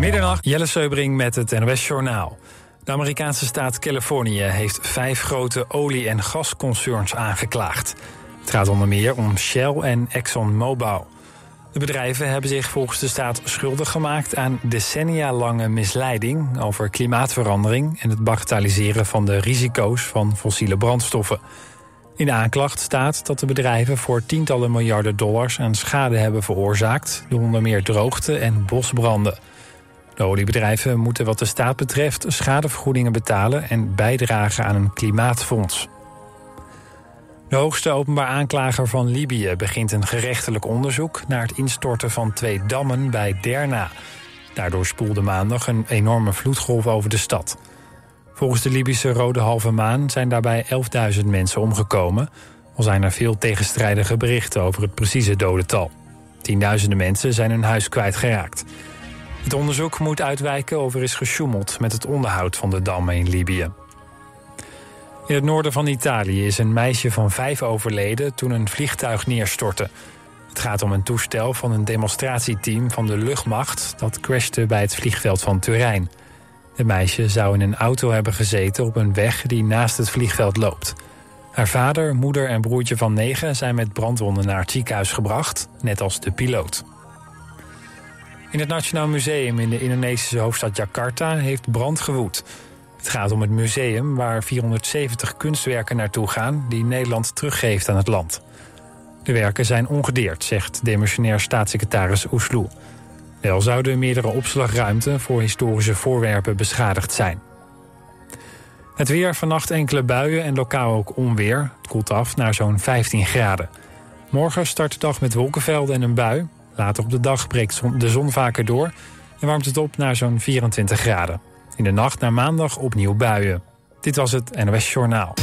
Middernacht, Jelle Seubring met het NOS Journaal. De Amerikaanse staat Californië heeft vijf grote olie- en gasconcerns aangeklaagd. Het gaat onder meer om Shell en ExxonMobil. De bedrijven hebben zich volgens de staat schuldig gemaakt aan decennia lange misleiding over klimaatverandering en het bagatelliseren van de risico's van fossiele brandstoffen. In de aanklacht staat dat de bedrijven voor tientallen miljarden dollars aan schade hebben veroorzaakt door onder meer droogte en bosbranden. De oliebedrijven moeten wat de staat betreft schadevergoedingen betalen en bijdragen aan een klimaatfonds. De hoogste openbaar aanklager van Libië begint een gerechtelijk onderzoek naar het instorten van twee dammen bij Derna. Daardoor spoelde maandag een enorme vloedgolf over de stad. Volgens de Libische Rode Halve Maan zijn daarbij 11.000 mensen omgekomen. Al zijn er veel tegenstrijdige berichten over het precieze dodental. Tienduizenden mensen zijn hun huis kwijtgeraakt. Het onderzoek moet uitwijken of er is gesjoemeld met het onderhoud van de dammen in Libië. In het noorden van Italië is een meisje van vijf overleden toen een vliegtuig neerstortte. Het gaat om een toestel van een demonstratieteam van de luchtmacht dat crashte bij het vliegveld van Turijn. Het meisje zou in een auto hebben gezeten op een weg die naast het vliegveld loopt. Haar vader, moeder en broertje van negen zijn met brandwonden naar het ziekenhuis gebracht, net als de piloot. In het Nationaal Museum in de Indonesische hoofdstad Jakarta heeft brand gewoed. Het gaat om het museum waar 470 kunstwerken naartoe gaan die Nederland teruggeeft aan het land. De werken zijn ongedeerd, zegt demissionair staatssecretaris Oesloe. Wel zouden meerdere opslagruimten voor historische voorwerpen beschadigd zijn. Het weer, vannacht enkele buien en lokaal ook onweer. Het koelt af naar zo'n 15 graden. Morgen start de dag met wolkenvelden en een bui. Later op de dag breekt de zon vaker door en warmt het op naar zo'n 24 graden. In de nacht naar maandag opnieuw buien. Dit was het NOS Journaal.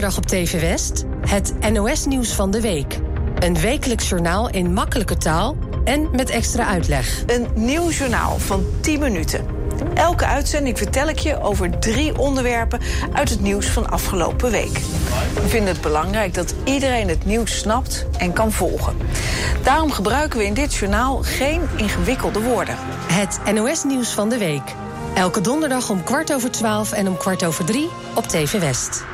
Donderdag op TV West het NOS-nieuws van de week. Een wekelijks journaal in makkelijke taal en met extra uitleg. Een nieuw journaal van 10 minuten. Elke uitzending vertel ik je over drie onderwerpen uit het nieuws van afgelopen week. We vinden het belangrijk dat iedereen het nieuws snapt en kan volgen. Daarom gebruiken we in dit journaal geen ingewikkelde woorden. Het NOS-nieuws van de week. Elke donderdag om kwart over twaalf en om kwart over drie op TV West.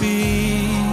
Be?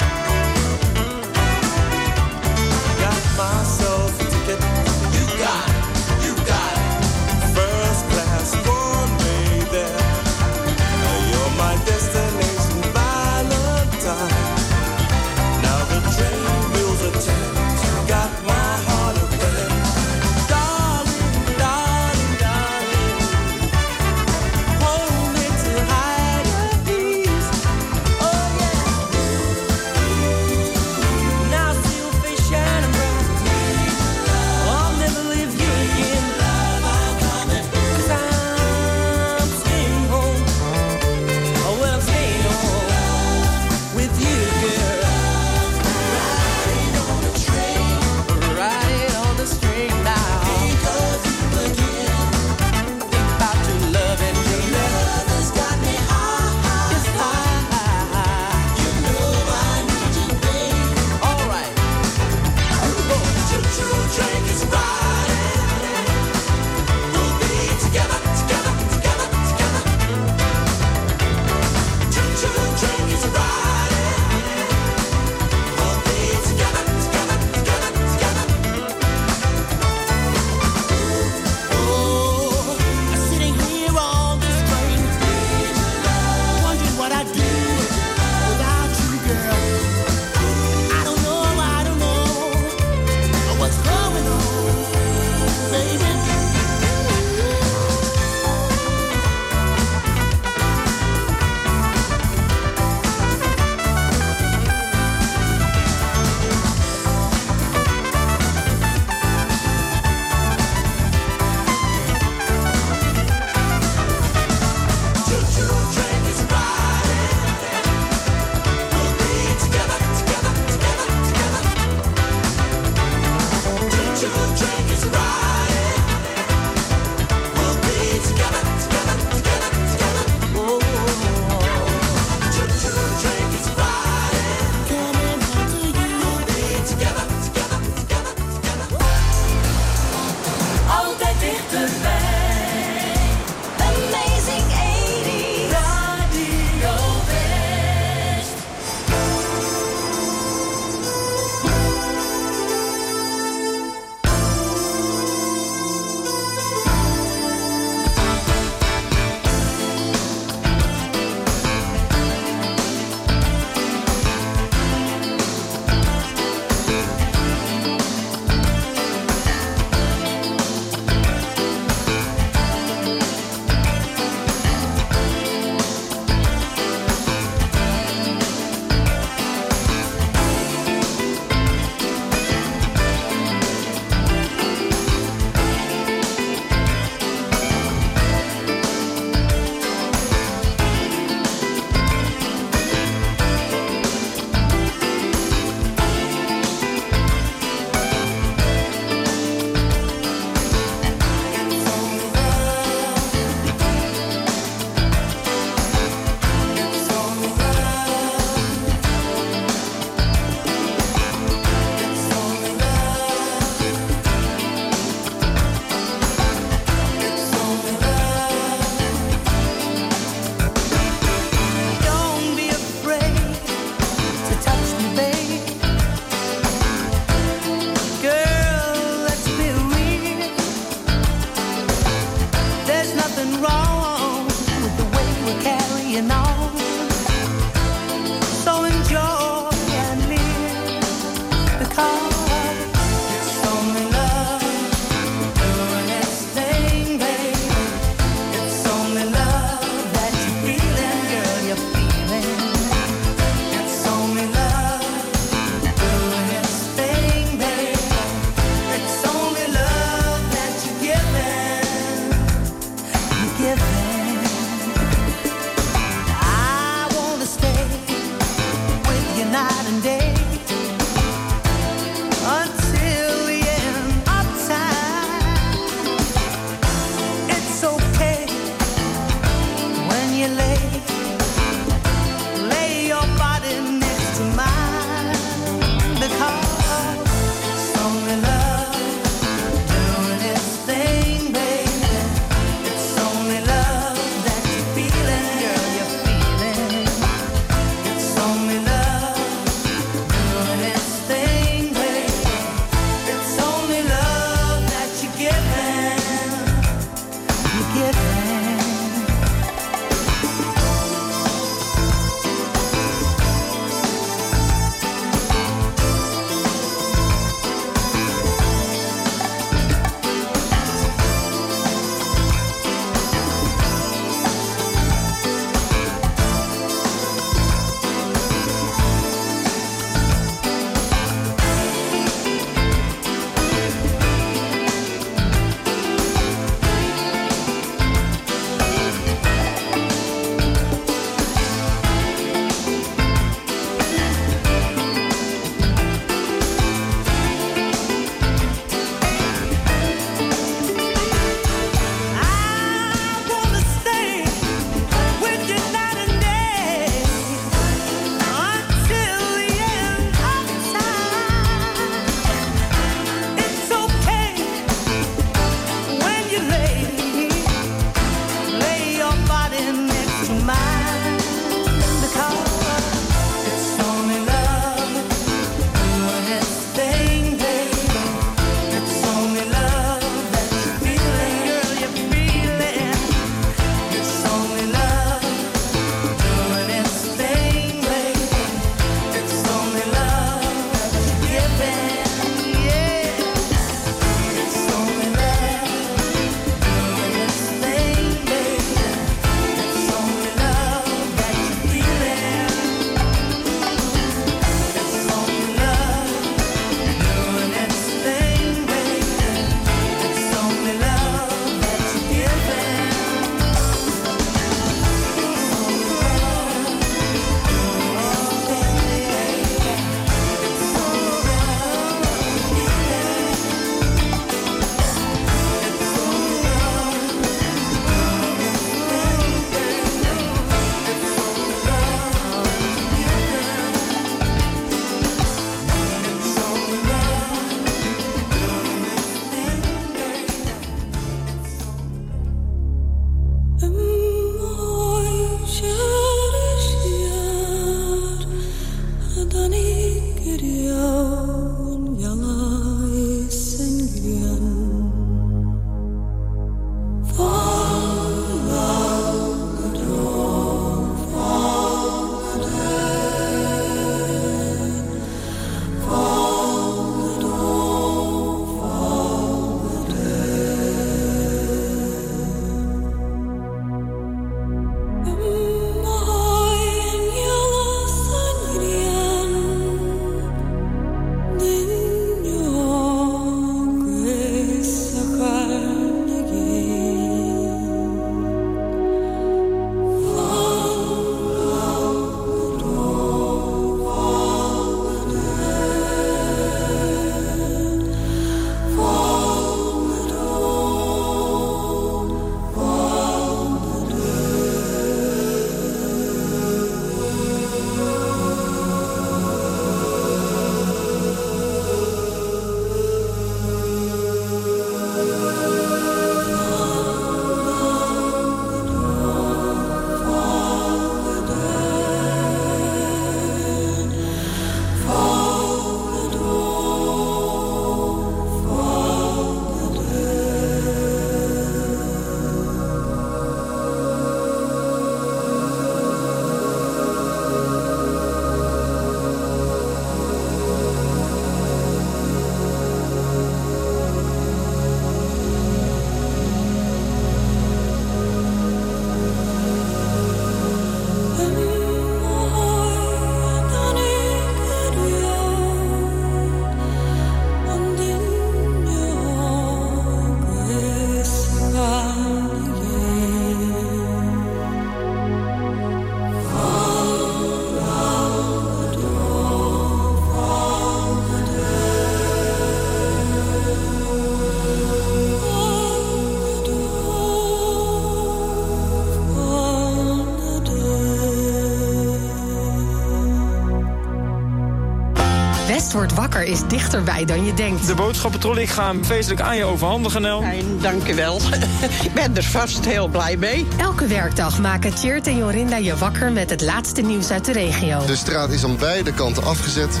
Wordt wakker is dichterbij dan je denkt. De boodschappentrolley, ik ga hem feestelijk aan je overhandigen, Nel. Fijn, dank u wel. ik ben er vast heel blij mee. Elke werkdag maken Tjeerd en Jorinda je wakker met het laatste nieuws uit de regio. De straat is aan beide kanten afgezet.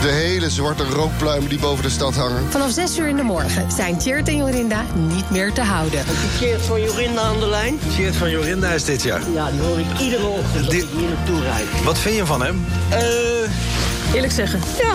De hele zwarte rookpluimen die boven de stad hangen. Vanaf 6 uur in de morgen zijn Tjeerd en Jorinda niet meer te houden. Tjeerd van Jorinda aan de lijn. Tjeerd van Jorinda is dit jaar. Ja, die hoor ik iedere ochtend als ik hier naartoe rijd. Wat vind je van hem? Eh, Eerlijk zeggen. ja,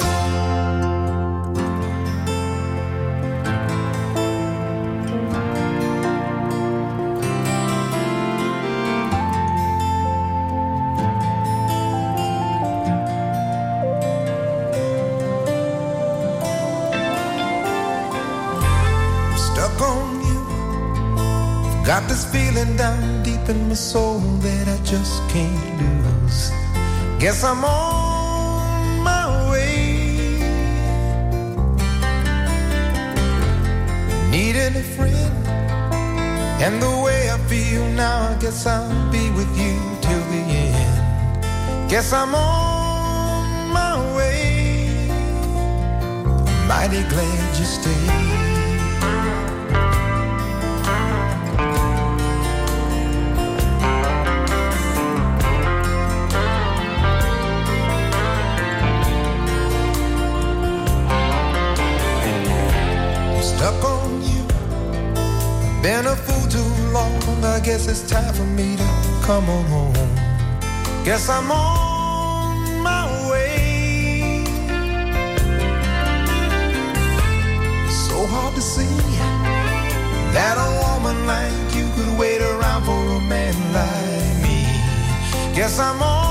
Got this feeling down deep in my soul that I just can't lose. Guess I'm on my way. Needing a friend, and the way I feel now, I guess I'll be with you till the end. Guess I'm on my way. Mighty glad you stayed. Guess it's time for me to come on home. Guess I'm on my way. So hard to see that a woman like you could wait around for a man like me. Guess I'm on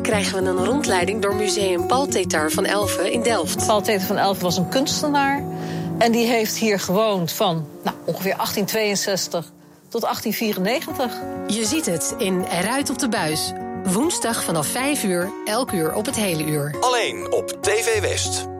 Krijgen we een rondleiding door museum Paul Tetar van Elfen in Delft. Paul Tetar van Elfen was een kunstenaar. En die heeft hier gewoond van nou, ongeveer 1862 tot 1894. Je ziet het in Eruit op de buis. Woensdag vanaf 5 uur, elk uur op het hele uur. Alleen op TV West.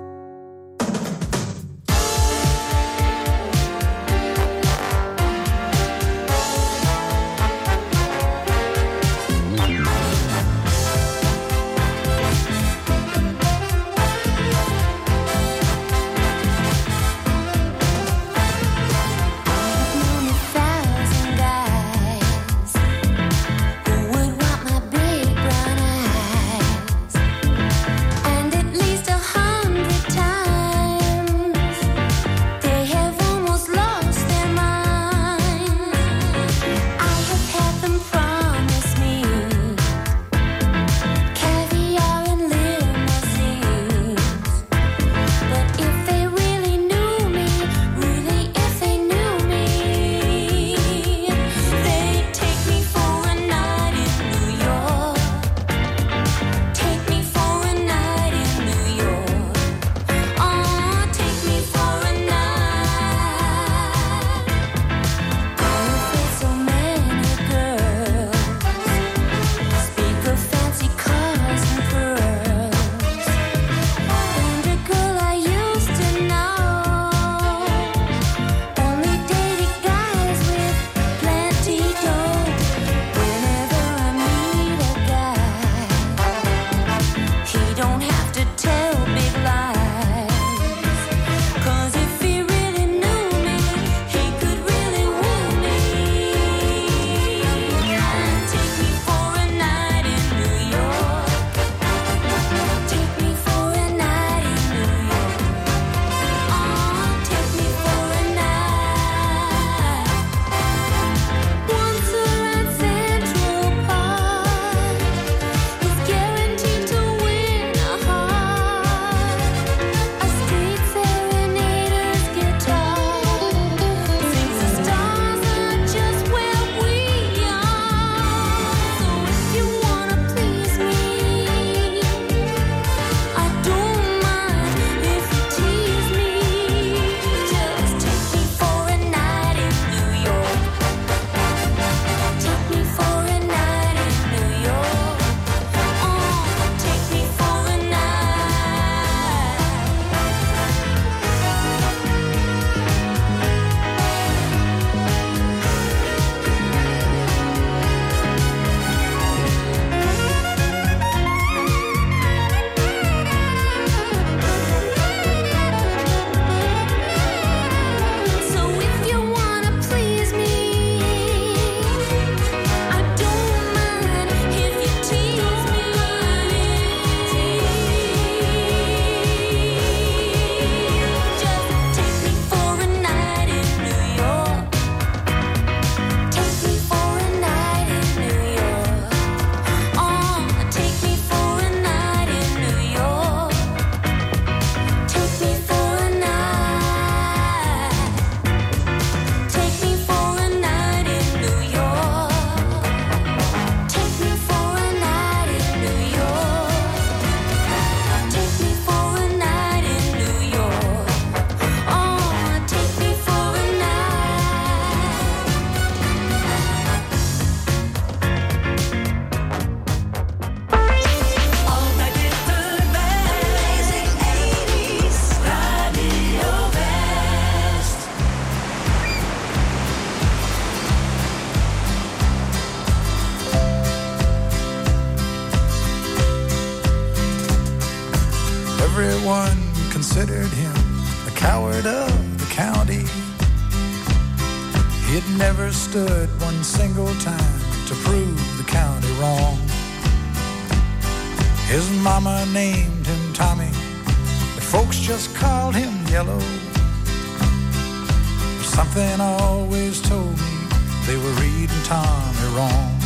Everyone considered him the coward of the county. He'd never stood one single time to prove the county wrong. His mama named him Tommy, but folks just called him Yellow. Something always told me they were reading Tommy wrong.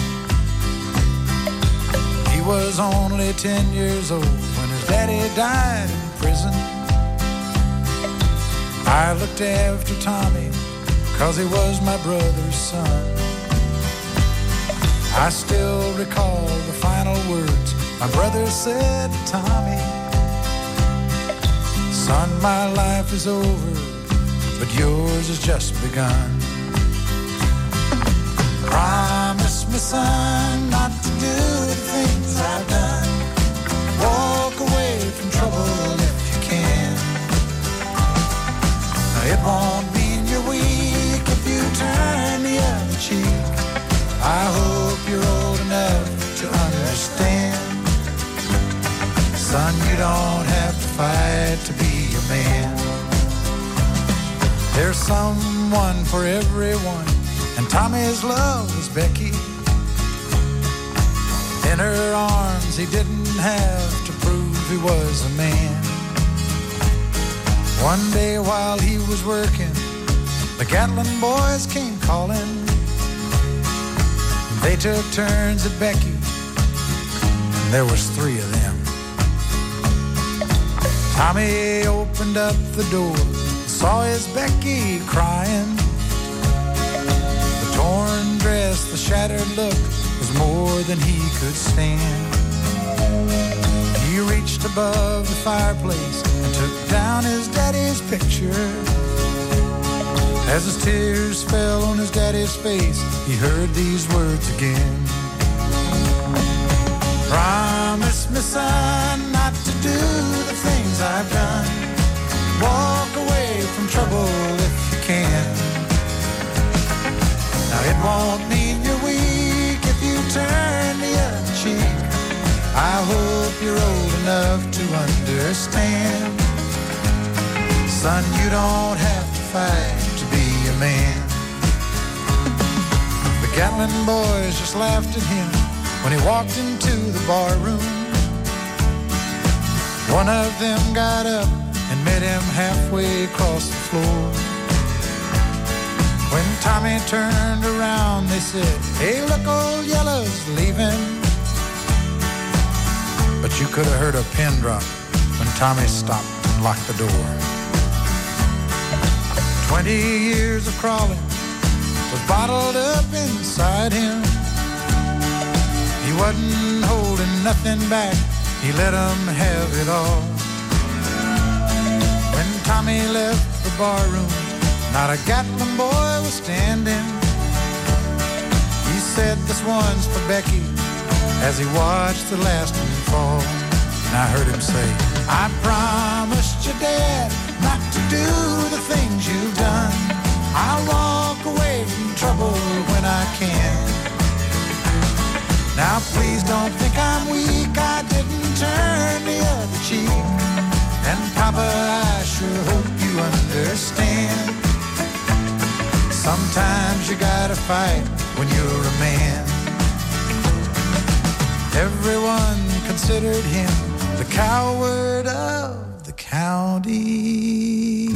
He was only 10 years old daddy died in prison. I looked after Tommy cause he was my brother's son. I still recall the final words my brother said to Tommy. Son, my life is over, but yours has just begun. Promise me, son, not to do the things I've done. From trouble if you can. It won't mean you're weak if you turn the other cheek. I hope you're old enough to understand. Son, you don't have to fight to be a man. There's someone for everyone, and Tommy's love was Becky. In her arms, he didn't have he was a man. One day while he was working, the Gatlin boys came calling. They took turns at Becky, and there was three of them. Tommy opened up the door, saw his Becky crying. The torn dress, the shattered look was more than he could stand. He reached above the fireplace and took down his daddy's picture. As his tears fell on his daddy's face, he heard these words again. Promise me, son, not to do the things I've done. Walk away from trouble if you can. Now it won't mean you're weak if you turn the other cheek. I hope you're old enough to understand. Son, you don't have to fight to be a man. The Gatlin boys just laughed at him when he walked into the bar room. One of them got up and met him halfway across the floor. When Tommy turned around, they said, Hey, look, old Yellow's leaving. But you could have heard a pin drop when Tommy stopped and locked the door. Twenty years of crawling was bottled up inside him. He wasn't holding nothing back, he let 'em have it all. When Tommy left the barroom, not a Gatlin boy was standing. He said, This one's for Becky, as he watched the last one fall. And I heard him say, I promised your dad not to do the things you've done. I'll walk away from trouble when I can. Now please don't think I'm weak, I didn't turn the other cheek. And Papa, I sure hope you understand. Sometimes you gotta fight when you're a man. Everyone considered him the coward of the county.